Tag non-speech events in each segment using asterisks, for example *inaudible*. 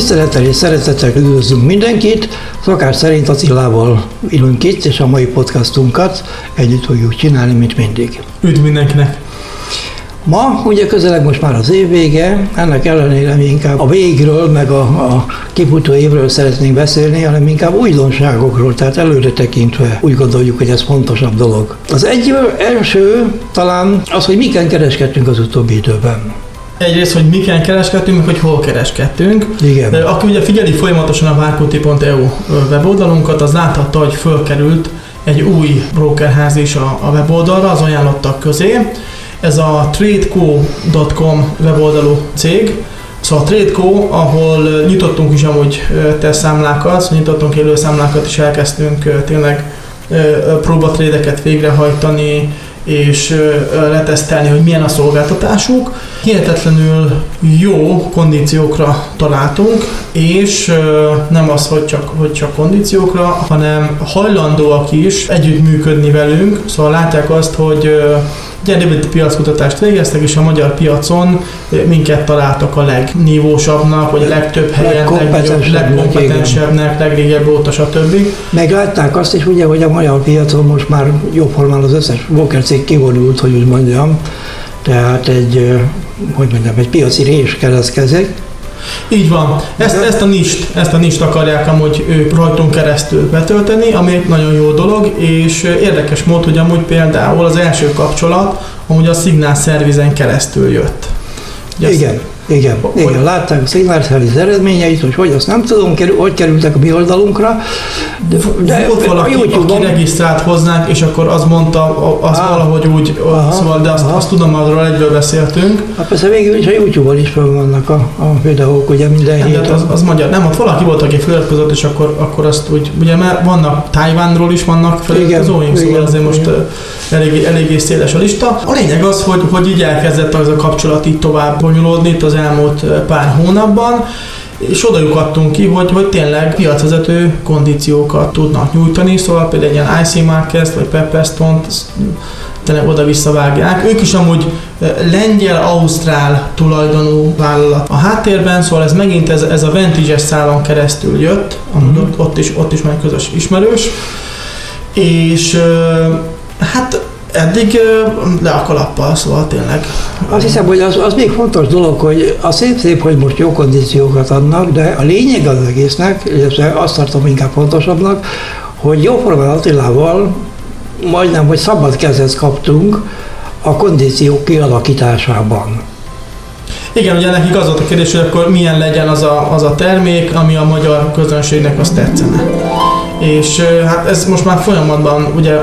Tisztelettel és szeretettel üdvözlünk mindenkit, szokás szerint Attilával ülünk itt, és a mai podcastunkat együtt fogjuk csinálni, mint mindig. Üdv mindenkinek! Ma ugye közeleg most már az év vége, ennek ellenére mi inkább a végről, meg a, a kifutó évről szeretnénk beszélni, hanem inkább újdonságokról, tehát előre tekintve úgy gondoljuk, hogy ez fontosabb dolog. Az egy első talán az, hogy miken kereskedtünk az utóbbi időben. Egyrészt, hogy miken kereskedtünk, hogy hol kereskedtünk. Igen. Aki ugye figyeli folyamatosan a várkóti.eu weboldalunkat, az láthatta, hogy fölkerült egy új brokerház is a, a weboldalra az ajánlottak közé. Ez a tradeco.com weboldalú cég, Szóval a TradeCo, ahol nyitottunk is amúgy számlákat, szóval nyitottunk élő számlákat, és elkezdtünk tényleg próbatrédeket végrehajtani, és letesztelni, hogy milyen a szolgáltatásuk. Hihetetlenül jó kondíciókra találtunk, és nem az, hogy csak, hogy csak kondíciókra, hanem hajlandóak is együttműködni velünk, szóval látják azt, hogy Gyermekti piackutatást végeztek, és a magyar piacon minket találtak a legnívósabbnak, vagy a legtöbb helyen, legnagyobb, legkompetensebbnek, legrégebb óta, stb. Meglátták azt is ugye, hogy a magyar piacon most már jobb formán az összes broker cég kivonult, hogy úgy mondjam, tehát egy, hogy mondjam, egy piaci rés keletkezik, így van. Ezt, ezt, a nist, ezt a nist akarják amúgy ők rajtunk keresztül betölteni, ami egy nagyon jó dolog, és érdekes mód, hogy amúgy például az első kapcsolat amúgy a Signal Servizen keresztül jött. Ugye Igen. Igen, hogy, igen, látták a Signal eredményeit, hogy hogy azt nem tudom, kerül, hogy kerültek a mi oldalunkra. De, de volt valaki, YouTube-on... aki regisztrált hozzánk, és akkor az mondta, az ah, valahogy úgy, aha, szóval, de azt, aha. azt tudom, arról egyből beszéltünk. Hát persze végül is a YouTube-on is fel vannak a, a videók, ugye minden nem, héten. Az, az, magyar, nem, ott valaki volt, aki feliratkozott, és akkor, akkor azt úgy, ugye mert vannak Tájvánról is vannak feliratkozóink, szóval azért most igen. elég, eléggé széles a lista. A lényeg az, hogy, hogy így elkezdett az a kapcsolat így tovább bonyolódni itt az elmúlt pár hónapban, és oda adtunk ki, hogy, hogy tényleg piacvezető kondíciókat tudnak nyújtani, szóval például egy ilyen IC Markets vagy Pepperstone tényleg oda visszavágják. Ők is amúgy lengyel-ausztrál tulajdonú vállalat a háttérben, szóval ez megint ez, ez a Vantage szálon keresztül jött, amúgy mm-hmm. ott, ott, is, ott is majd közös ismerős, és hát eddig le a kalappal, szóval tényleg. Azt hiszem, hogy az, az még fontos dolog, hogy a szép-szép, hogy most jó kondíciókat adnak, de a lényeg az egésznek, illetve azt tartom inkább fontosabbnak, hogy jóformán Attilával majdnem, hogy szabad kezet kaptunk a kondíciók kialakításában. Igen, ugye nekik az volt a kérdés, hogy akkor milyen legyen az a, az a termék, ami a magyar közönségnek azt tetszene és hát ez most már folyamatban, ugye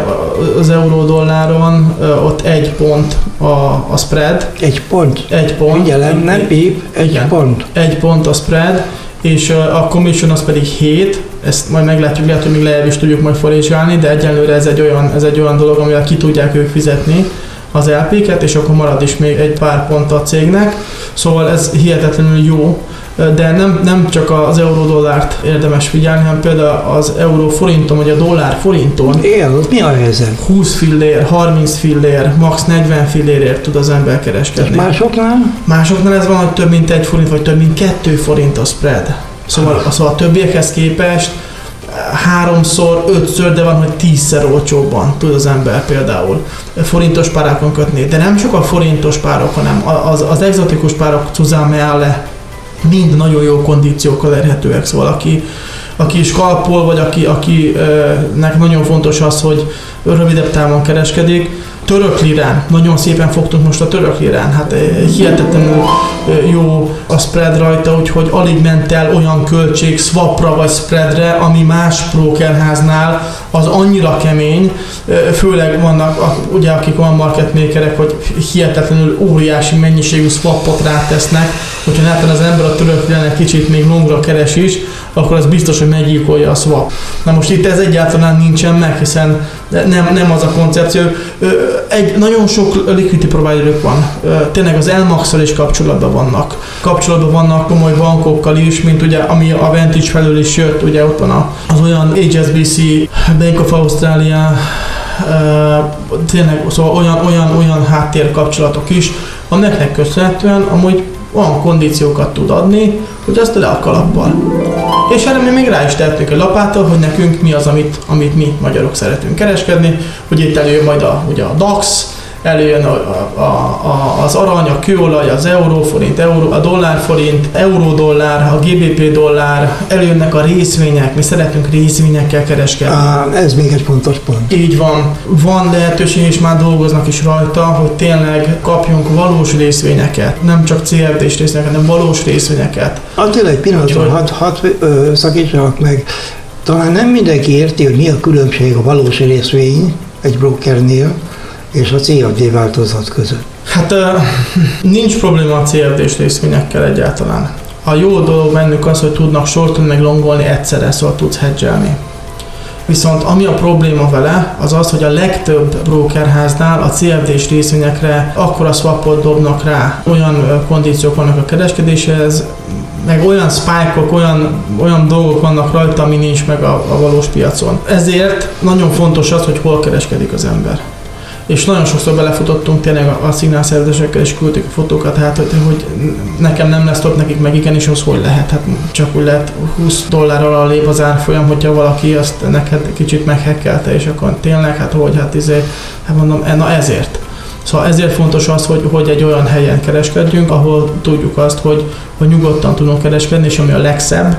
az euró-dolláron ott egy pont a, a spread. Egy pont? Egy pont. Figyelem, nem pip, egy igen, pont. Egy pont a spread, és a commission az pedig 7, ezt majd meglátjuk, lehet, hogy még lejjebb is tudjuk majd forizsálni, de egyelőre ez egy olyan, ez egy olyan dolog, amivel ki tudják ők fizetni az LP-ket, és akkor marad is még egy pár pont a cégnek. Szóval ez hihetetlenül jó, de nem, nem csak az euró-dollárt érdemes figyelni, hanem például az euró-forinton, vagy a dollár-forinton. Igen, ott mi a helyzet? 20 fillér, 30 fillér, max 40 fillérért tud az ember kereskedni. És másoknál? Másoknál ez van, hogy több mint egy forint, vagy több mint kettő forint a spread. Szóval, szóval a többiekhez képest háromszor, ötször, de van, hogy tízszer olcsóbban tud az ember például forintos párákon kötni. De nem csak a forintos párok, hanem az, az exotikus párok le mind nagyon jó kondíciókkal elérhetőek, szóval aki, aki skalpol, vagy aki, akinek nagyon fontos az, hogy rövidebb távon kereskedik, török lirán, nagyon szépen fogtunk most a török lirán, hát hihetetlenül jó a spread rajta, úgyhogy alig ment el olyan költség swapra vagy spreadre, ami más brokerháznál az annyira kemény, főleg vannak ugye akik olyan market makerek, hogy hihetetlenül óriási mennyiségű swapot rátesznek, hogyha netán az ember a török egy kicsit még longra keres is, akkor az biztos, hogy meggyilkolja a swap. Na most itt ez egyáltalán nincsen meg, hiszen nem, nem az a koncepció. Egy, nagyon sok liquidity providerök van. Tényleg az elmax is kapcsolatban vannak. Kapcsolatban vannak komoly bankokkal is, mint ugye, ami a Vantage felől is jött, ugye ott van az olyan HSBC, Bank of Australia, tényleg szóval olyan, olyan, olyan háttérkapcsolatok is, amelyeknek köszönhetően amúgy olyan kondíciókat tud adni, hogy azt le a kalappal. És erre mi még rá is tettünk egy lapáttal, hogy nekünk mi az, amit, amit mi magyarok szeretünk kereskedni, hogy itt előjön majd a, ugye a DAX, előjön a, a, a, az arany, a kőolaj, az euróforint, euró, a dollárforint, euró-dollár, a GBP dollár, előjönnek a részvények, mi szeretünk részvényekkel kereskedni. Á, ez még egy fontos pont. Így van. Van lehetőség, és már dolgoznak is rajta, hogy tényleg kapjunk valós részvényeket. Nem csak CFD-s részvényeket, hanem valós részvényeket. Attila, egy pillanatra, hadd had, szakítsanak meg. Talán nem mindenki érti, hogy mi a különbség a valós részvény egy brokernél, és a CFD változat között? Hát *laughs* nincs probléma a CFD-s részvényekkel egyáltalán. A jó dolog bennük az, hogy tudnak sortolni meg longolni egyszerre, szóval tudsz hedgelni. Viszont ami a probléma vele, az az, hogy a legtöbb brokerháznál a CFD-s részvényekre akkora swapot dobnak rá, olyan kondíciók vannak a kereskedéshez, meg olyan spike olyan, olyan dolgok vannak rajta, ami nincs meg a, a valós piacon. Ezért nagyon fontos az, hogy hol kereskedik az ember és nagyon sokszor belefutottunk tényleg a, a szignálszerzésekkel, és küldtük a fotókat, hát hogy, hogy nekem nem lesz top, nekik meg igen, és az hogy lehet? Hát csak úgy lehet 20 dollárral a lép az árfolyam, hogyha valaki azt neked kicsit meghekkelte, és akkor tényleg, hát hogy, hát izé, hát mondom, e, na ezért. Szóval ezért fontos az, hogy, hogy egy olyan helyen kereskedjünk, ahol tudjuk azt, hogy, hogy nyugodtan tudunk kereskedni, és ami a legszebb,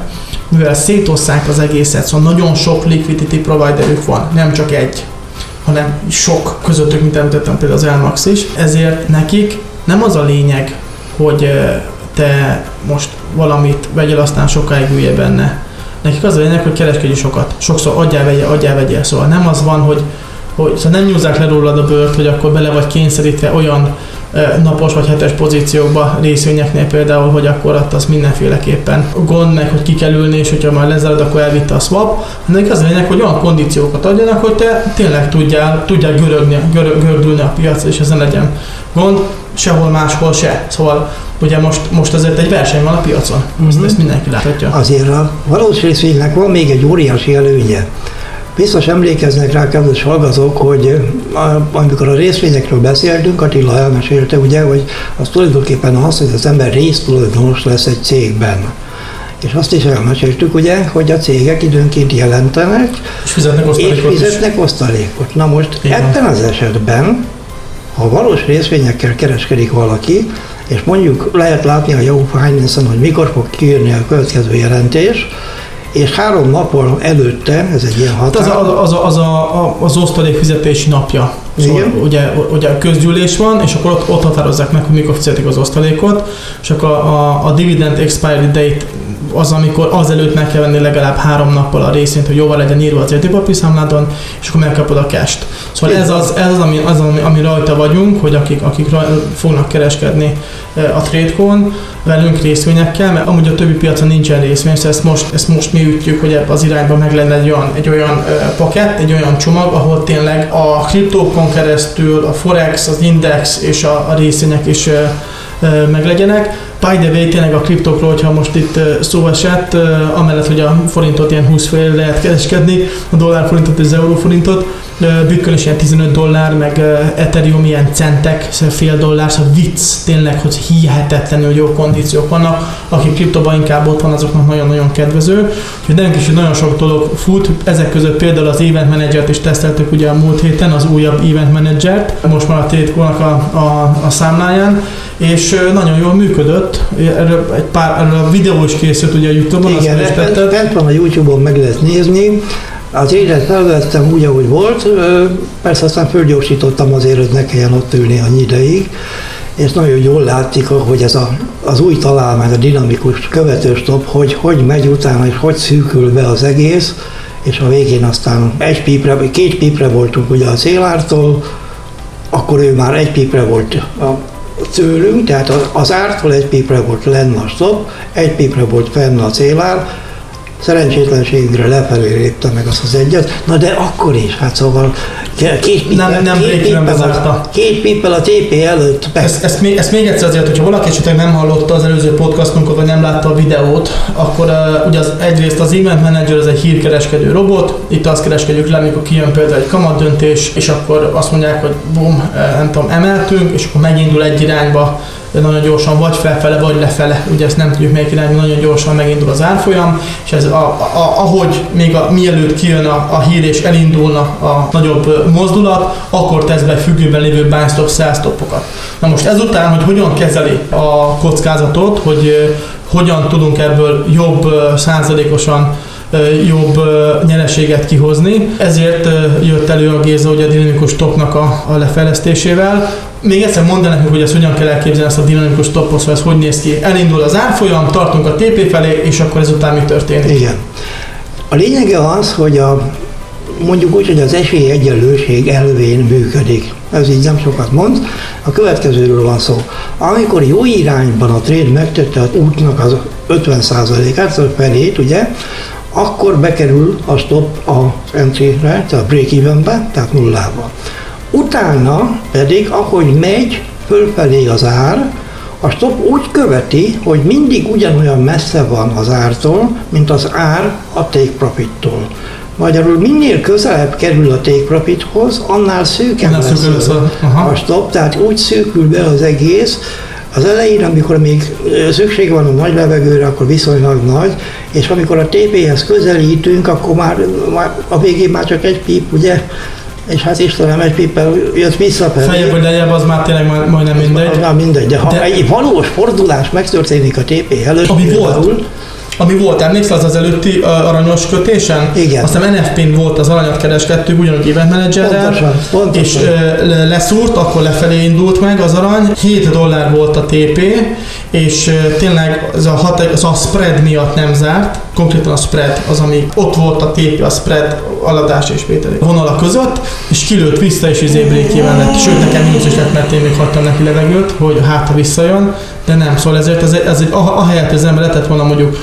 mivel szétosszák az egészet, szóval nagyon sok liquidity providerük van, nem csak egy hanem sok közöttük, mint említettem például az Elmax is. Ezért nekik nem az a lényeg, hogy te most valamit vegyél, aztán sokáig ülje benne. Nekik az a lényeg, hogy kereskedj sokat. Sokszor adjál, vegye, adjál, vegyél. Szóval nem az van, hogy, hogy szóval nem nyúzzák le rólad a bőrt, hogy akkor bele vagy kényszerítve olyan napos vagy hetes pozíciókba részvényeknél például, hogy akkor ott az mindenféleképpen gond meg, hogy ki kell ülni, és hogyha már lezárod, akkor elvitte a swap, hanem az lényeg, hogy olyan kondíciókat adjanak, hogy te tényleg tudjál, tudjál görögni, görög, gördülni a piac, és ezen legyen gond, sehol máshol se. Szóval ugye most, most azért egy verseny van a piacon, uh-huh. ezt, mhm. ezt mindenki láthatja. Azért a valós részvénynek van még egy óriási előnye. Biztos emlékeznek rá, kedves hallgatók, hogy amikor a részvényekről beszéltünk, Attila elmesélte, ugye, hogy az tulajdonképpen az, hogy az ember résztulajdonos lesz egy cégben. És azt is elmeséltük, ugye, hogy a cégek időnként jelentenek, és fizetnek osztalékot. És fizetnek osztalékot. Na most Igen. ebben az esetben, ha valós részvényekkel kereskedik valaki, és mondjuk lehet látni a Yahoo Finance-on, hogy mikor fog kijönni a következő jelentés, és három nappal előtte, ez egy ilyen határ. Hát az, az, az, az, a, az osztalék fizetési napja. Szóval Igen. ugye, ugye közgyűlés van, és akkor ott, ott határozzák meg, hogy mikor fizetik az osztalékot, és akkor a, a, a dividend expiry date az, amikor azelőtt meg kell venni legalább három nappal a részint, hogy jóval legyen írva az értékpapírszámládon, és akkor megkapod a cash Szóval ez az, ez az, ami, az ami, ami rajta vagyunk, hogy akik, akik raj, fognak kereskedni a TradeCon velünk részvényekkel, mert amúgy a többi piacon nincsen részvény, szóval ezt most, ezt most mi ütjük, hogy ebbe az irányba meg lenne egy olyan, egy olyan pakett, egy olyan csomag, ahol tényleg a kriptókon keresztül a Forex, az Index és a, a részvények is meglegyenek. By the way, tényleg a kriptokról, hogyha most itt szó esett, amellett, hogy a forintot ilyen 20 fél lehet kereskedni, a dollár forintot és az euró forintot, Is ilyen 15 dollár, meg Ethereum ilyen centek, szóval fél dollár, szóval vicc tényleg, hogy hihetetlenül jó kondíciók vannak. Aki kriptoban inkább ott van, azoknak nagyon-nagyon kedvező. Úgyhogy nekünk is nagyon sok dolog fut, ezek között például az Event Manager-t is teszteltük ugye a múlt héten, az újabb Event Manager-t, most már a Tétkónak a, a, a számláján, és nagyon jól működött. Erről egy pár erről a videó is készült ugye a Youtube-on, Igen, azt bent van a Youtube-on meg lehet nézni. Az élet felvettem úgy, ahogy volt, persze aztán fölgyorsítottam azért, hogy ne kelljen ott ülni annyi ideig, és nagyon jól látszik, hogy ez a, az új találmány, a dinamikus követőstop, hogy hogy megy utána, és hogy szűkül be az egész, és a végén aztán egy pípre, két pípre voltunk ugye a célártól, akkor ő már egy pípre volt a tőlünk, tehát az ártól egy pípre volt lenne a stop, egy pípre volt fenn a célár, szerencsétlenségre lefelé lépte meg azt az egyet, na de akkor is, hát szóval két pippel, nem, nem két, pippel a, két pippel a TP előtt. Ezt, ezt, még, ezt még egyszer azért, hogyha valaki esetleg nem hallotta az előző podcastunkat, vagy nem látta a videót, akkor uh, ugye az, egyrészt az Event Manager az egy hírkereskedő robot, itt azt kereskedjük le, amikor kijön például egy kamat döntés, és akkor azt mondják, hogy bum, nem tudom, emeltünk, és akkor megindul egy irányba nagyon gyorsan vagy felfele, vagy lefele, ugye ezt nem tudjuk melyik irányban, nagyon gyorsan megindul az árfolyam, és ez a, a, ahogy még a, mielőtt kijön a, a hír és elindulna a nagyobb mozdulat, akkor tesz be függőben lévő buy stop, sell. Na most ezután, hogy hogyan kezeli a kockázatot, hogy hogyan tudunk ebből jobb százalékosan jobb nyereséget kihozni. Ezért jött elő a Géza ugye a dinamikus topnak a, a lefejlesztésével. Még egyszer mondd nekünk, hogy ezt hogyan kell elképzelni ezt a dinamikus topot, szóval ez hogy néz ki. Elindul az árfolyam, tartunk a TP felé, és akkor ezután mi történik? Igen. A lényege az, hogy a, mondjuk úgy, hogy az esélyegyenlőség elvén működik. Ez így nem sokat mond. A következőről van szó. Amikor jó irányban a trade megtette az útnak az 50%-át, a felét, ugye, akkor bekerül a stop az entry-re, tehát a break-evenbe, tehát nullába. Utána pedig, ahogy megy fölfelé az ár, a stop úgy követi, hogy mindig ugyanolyan messze van az ártól, mint az ár a take profit-tól. Magyarul minél közelebb kerül a take profithoz, annál szűkebb lesz a stop, tehát úgy szűkül be az egész, az elején, amikor még szükség van a nagy levegőre, akkor viszonylag nagy, és amikor a TP-hez közelítünk, akkor már, már a végén már csak egy pip, ugye? És hát Istenem, egy pippel jött visszafelé. Feljebb vagy lejjebb, az már tényleg majdnem mindegy. Az már mindegy, de ha de... egy valós fordulás megtörténik a TP előtt, ami volt, ami volt, emlékszel az az előtti aranyos kötésen? Igen. Aztán NFP-n volt az aranyat kereskedtük, ugyanúgy event managerrel, pontosan, pontosan. és uh, leszúrt, akkor lefelé indult meg az arany, 7 dollár volt a TP, és uh, tényleg az a, hat, az a spread miatt nem zárt, konkrétan a spread az, ami ott volt a TP, a spread aladás és vételi vonala között, és kilőtt vissza, és izé lett. Sőt, nekem mínusz is lett, mert én még hagytam neki levegőt, hogy hát ha visszajön, de nem. Szóval ezért ez, ez egy, ahelyett az ember lehetett volna mondjuk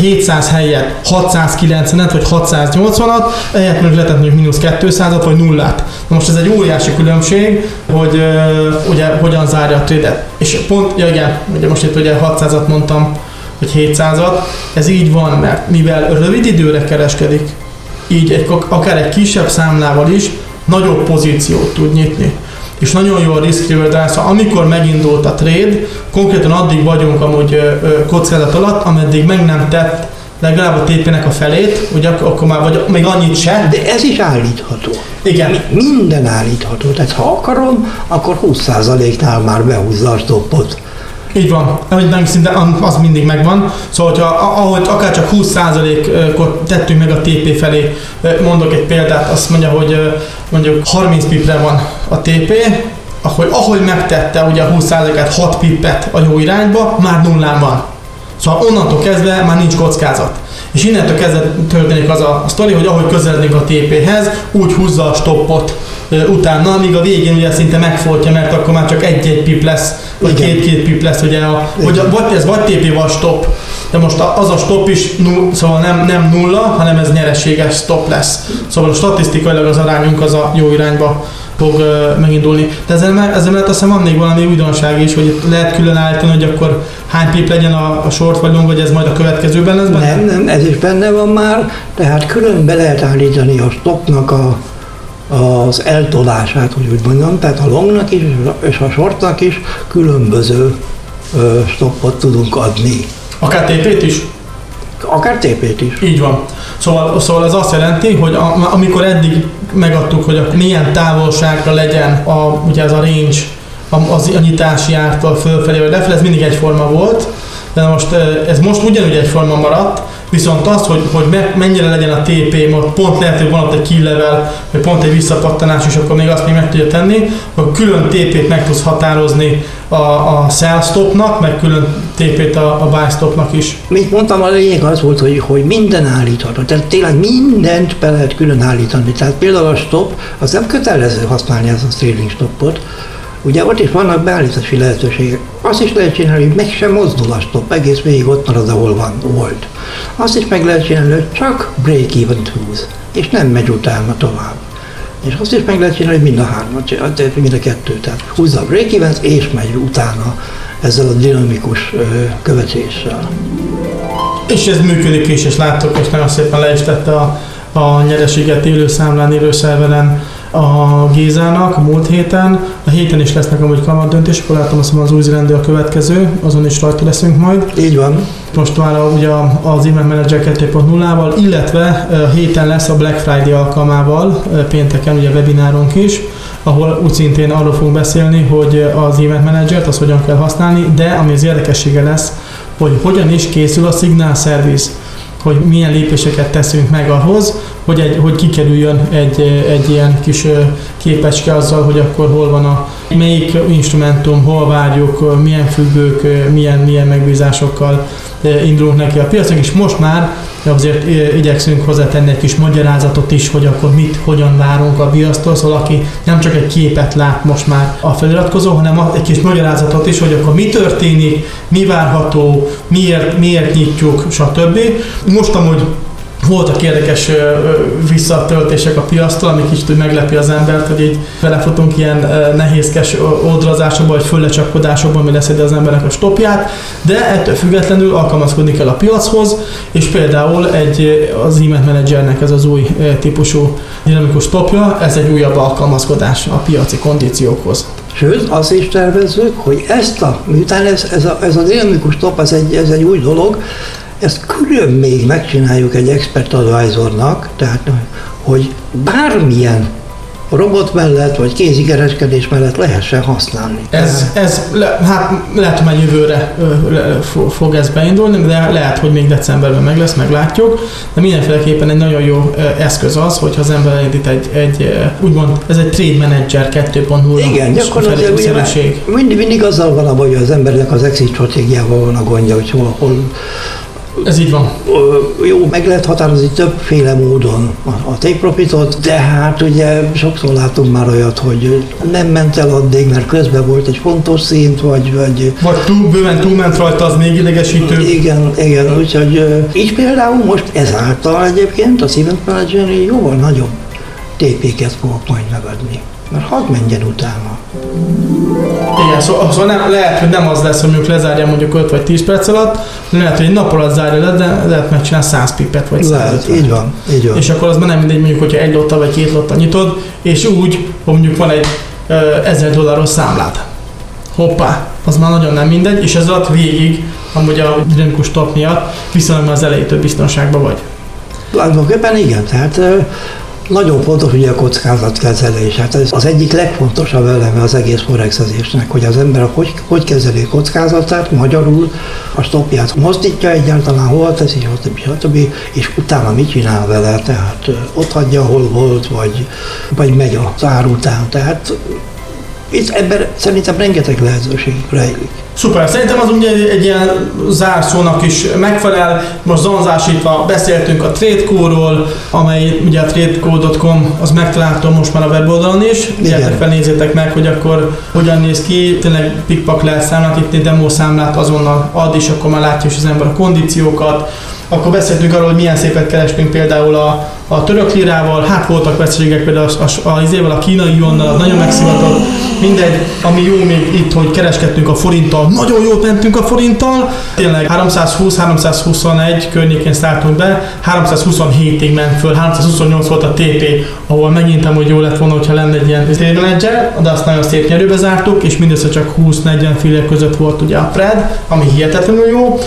700 helyet 690-et vagy 680-at, ehelyett mondjuk lehetett mondjuk mínusz 200-at vagy nullát. Na most ez egy óriási különbség, hogy uh, ugye hogyan zárja a trade És pont, ja igen, ugye most itt ugye 600-at mondtam, vagy 700-at, ez így van, mert mivel rövid időre kereskedik, így egy, akár egy kisebb számlával is nagyobb pozíciót tud nyitni és nagyon jó a risk reward szóval amikor megindult a trade, konkrétan addig vagyunk amúgy kockázat alatt, ameddig meg nem tett legalább a TP-nek a felét, ugye akkor már vagy még annyit se. De ez is állítható. Igen. Minden állítható. Tehát ha akarom, akkor 20%-nál már behúzza a stoppot. Így van, nem szinte az mindig megvan. Szóval, hogyha ahogy akár csak 20%-ot tettünk meg a TP felé, mondok egy példát, azt mondja, hogy mondjuk 30 pipre van a TP, akkor ahogy megtette ugye a 20%-át 6 pippet a jó irányba, már nullán van. Szóval onnantól kezdve már nincs kockázat. És innentől kezdve történik az a, a sztori, hogy ahogy közeledünk a TP-hez, úgy húzza a stoppot utána, amíg a végén ugye szinte megfoltja, mert akkor már csak egy-egy pip lesz, vagy két-két pip lesz, ugye, a, hogy a, vagy ez vagy TP, vagy stop. De most az a stop is, null, szóval nem, nem nulla, hanem ez nyereséges stop lesz. Szóval statisztikailag az arányunk az a jó irányba fog megindulni. De ezzel, ezzel mellett azt hiszem van még valami újdonság is, hogy lehet külön állítani, hogy akkor hány pip legyen a, a short vagy long, vagy ez majd a következőben lesz benne? Nem, nem, ez is benne van már, tehát külön be lehet állítani a stopnak a az eltolását, hogy úgy mondjam, tehát a longnak is és a shortnak is különböző stoppot tudunk adni. Akár TP-t is? Akár TP-t is. Így van. Szóval, szóval ez azt jelenti, hogy a, amikor eddig megadtuk, hogy a, milyen távolságra legyen a, ugye ez a range, a, az, a nyitási ártól fölfelé vagy lefelé, ez mindig egyforma volt, de most ez most ugyanúgy egyforma maradt, Viszont az, hogy, hogy mennyire legyen a TP, most pont lehet, hogy van ott egy kill level, vagy pont egy visszapattanás, és akkor még azt még meg tudja tenni, hogy külön TP-t meg tudsz határozni a, a sell stopnak, meg külön TP-t a, a buy stopnak is. Mint mondtam, a lényeg az volt, hogy, hogy minden állítható. Tehát tényleg mindent be lehet külön állítani. Tehát például a stop, az nem kötelező használni az a trailing stopot, Ugye ott is vannak beállítási lehetőségek. Azt is lehet csinálni, hogy meg sem mozdul a stop, egész végig ott marad, ahol van, volt. Azt is meg lehet csinálni, hogy csak break-even húz, és nem megy utána tovább. És azt is meg lehet csinálni, hogy mind a hármat, mind a kettő. Tehát húzza a break even és megy utána ezzel a dinamikus követéssel. És ez működik is, és láttok, és nagyon szépen le is tette a, a nyereséget élő számlán, élő szerveren a Gézának a múlt héten. A héten is lesznek amúgy kamat döntések, akkor látom azt az új zélandi a következő, azon is rajta leszünk majd. Így van. Most már ugye az Event Manager 2.0-val, illetve a héten lesz a Black Friday alkalmával, pénteken ugye webinárunk is, ahol úgy szintén arról fogunk beszélni, hogy az Event Manager-t az hogyan kell használni, de ami az érdekessége lesz, hogy hogyan is készül a Signal Service hogy milyen lépéseket teszünk meg ahhoz, hogy, egy, hogy kikerüljön egy, egy ilyen kis képecske azzal, hogy akkor hol van a melyik instrumentum, hol várjuk, milyen függők, milyen, milyen megbízásokkal indulunk neki a piacnak, és most már azért igyekszünk hozzátenni egy kis magyarázatot is, hogy akkor mit, hogyan várunk a piactól, szóval aki nem csak egy képet lát most már a feliratkozó, hanem egy kis magyarázatot is, hogy akkor mi történik, mi várható, miért, miért nyitjuk, stb. Most amúgy voltak érdekes visszatöltések a piasztól, ami kicsit meglepi az embert, hogy így belefutunk ilyen nehézkes oldrazásokba, vagy föllecsapkodásokba, ami leszedi az embernek a stopját, de ettől függetlenül alkalmazkodni kell a piachoz, és például egy, az e-mail managernek ez az új típusú dinamikus stopja, ez egy újabb alkalmazkodás a piaci kondíciókhoz. Sőt, azt is tervezzük, hogy ezt a, miután ez, ez, a, ez a dinamikus stop, ez egy, ez egy új dolog, ezt külön még megcsináljuk egy expert advisornak, tehát hogy bármilyen robot mellett, vagy kézikereskedés mellett lehessen használni. Ez, ez le, hát lehet, hogy jövőre fog ez beindulni, de lehet, hogy még decemberben meg lesz, meglátjuk. De mindenféleképpen egy nagyon jó eszköz az, hogyha az ember elindít egy, egy úgymond, ez egy trade manager 2.0 Igen, gyakorlatilag mindig, mindig azzal van a baj, hogy az embernek az exit stratégiával van a gondja, hogy hol, hol ez így van. Jó, meg lehet határozni többféle módon a, take profitot, de hát ugye sokszor látunk már olyat, hogy nem ment el addig, mert közben volt egy fontos szint, vagy... Vagy, vagy túl, bőven túlment rajta, az még idegesítő. Igen, igen, úgyhogy így például most ezáltal egyébként a Event Manager jóval nagyobb TP-ket fogok majd megadni, mert hadd menjen utána. Igen, szóval, szóval nem, lehet, hogy nem az lesz, hogy mondjuk lezárja mondjuk 5 vagy 10 perc alatt, lehet, hogy egy nap alatt zárja le, de lehet megcsinál 100 pipet vagy 100 Lehet, így van, így van. És akkor az már nem mindegy, mondjuk, hogyha egy lotta vagy két lotta nyitod, és úgy, hogy mondjuk van egy 1000 dolláros számlád. Hoppá, az már nagyon nem mindegy, és ez alatt végig, amúgy a dinamikus top miatt viszonylag az elejétől biztonságban vagy. Tulajdonképpen igen, tehát nagyon fontos ugye a kockázatkezelés. Hát ez az egyik legfontosabb eleme az egész forexezésnek, hogy az ember hogy, hogy kezeli a kockázatát, magyarul a stopját mozdítja egyáltalán, hol teszi, stb. stb. és utána mit csinál vele, tehát ott hagyja, hol volt, vagy, vagy megy az ár után. Tehát itt ebben szerintem rengeteg lehetőség rejlik. Szuper, szerintem az ugye egy, egy ilyen zárszónak is megfelel. Most zanzásítva beszéltünk a TradeCode-ról, amely ugye a tradecode.com, az megtalálható most már a weboldalon is. Gyertek fel, nézzétek meg, hogy akkor hogyan néz ki, tényleg pikpak lehet számlát, itt egy demo számlát azonnal ad, és akkor már látja is az ember a kondíciókat, akkor beszéltünk arról, hogy milyen szépet kerestünk például a, a török lirával, hát voltak veszteségek például az, az, az, a kínai jonnal, az nagyon megszivatott, mindegy, ami jó még itt, hogy kereskedtünk a forinttal, nagyon jót mentünk a forinttal, tényleg 320-321 környékén szálltunk be, 327-ig ment föl, 328 volt a TP, ahol megint hogy jó lett volna, hogyha lenne egy ilyen ledger, de azt nagyon szép nyerőbe zártuk, és mindössze csak 20-40 fillér között volt ugye a Fred, ami hihetetlenül jó.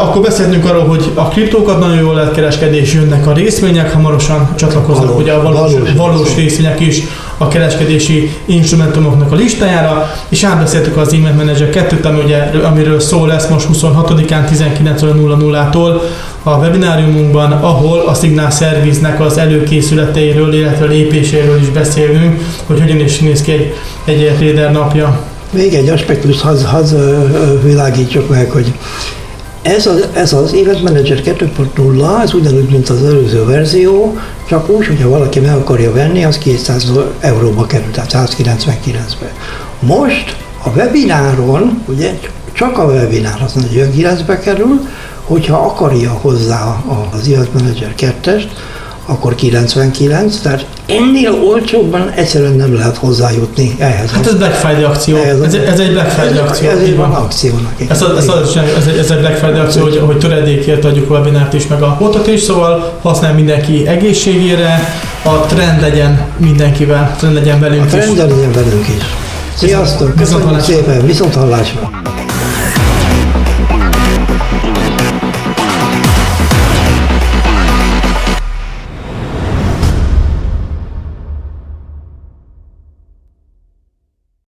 Akkor beszéltünk arról, hogy a kriptókat nagyon jól lehet kereskedni, és jönnek a részvények, hamarosan csatlakoznak valós, ugye a valós, valós, valós részvények is a kereskedési instrumentumoknak a listájára, és átbeszéltük az e-mail manager 2 ami ugye, amiről szó lesz most 26-án 19.00-tól a webináriumunkban, ahol a Signal Service-nek az előkészületeiről, illetve lépéséről is beszélünk, hogy hogyan is néz ki egy, egy trader napja. Még egy aspektust hadd haz, világítsuk meg, hogy ez az, ez az Event Manager 2.0, ez ugyanúgy, mint az előző verzió, csak úgy, hogyha valaki meg akarja venni, az 200 euróba kerül, tehát 199-be. Most a webináron, ugye csak a webinár az 49-be kerül, hogyha akarja hozzá az Event Manager 2-est, akkor 99, tehát ennél olcsóbban egyszerűen nem lehet hozzájutni ehhez. Hát ez Black Friday akció. Ez, ez, ez egy Black Friday akció. Ez egy van akciónak. Ez, az, ez, az, ez, egy, ez egy Black Friday akció, hogy, hogy töredékért adjuk a webinárt is, meg a botot is, szóval használ mindenki egészségére, a trend legyen mindenkivel, trend legyen velünk a trend is. legyen velünk is. Sziasztok, köszönjük szépen, viszont hallásra!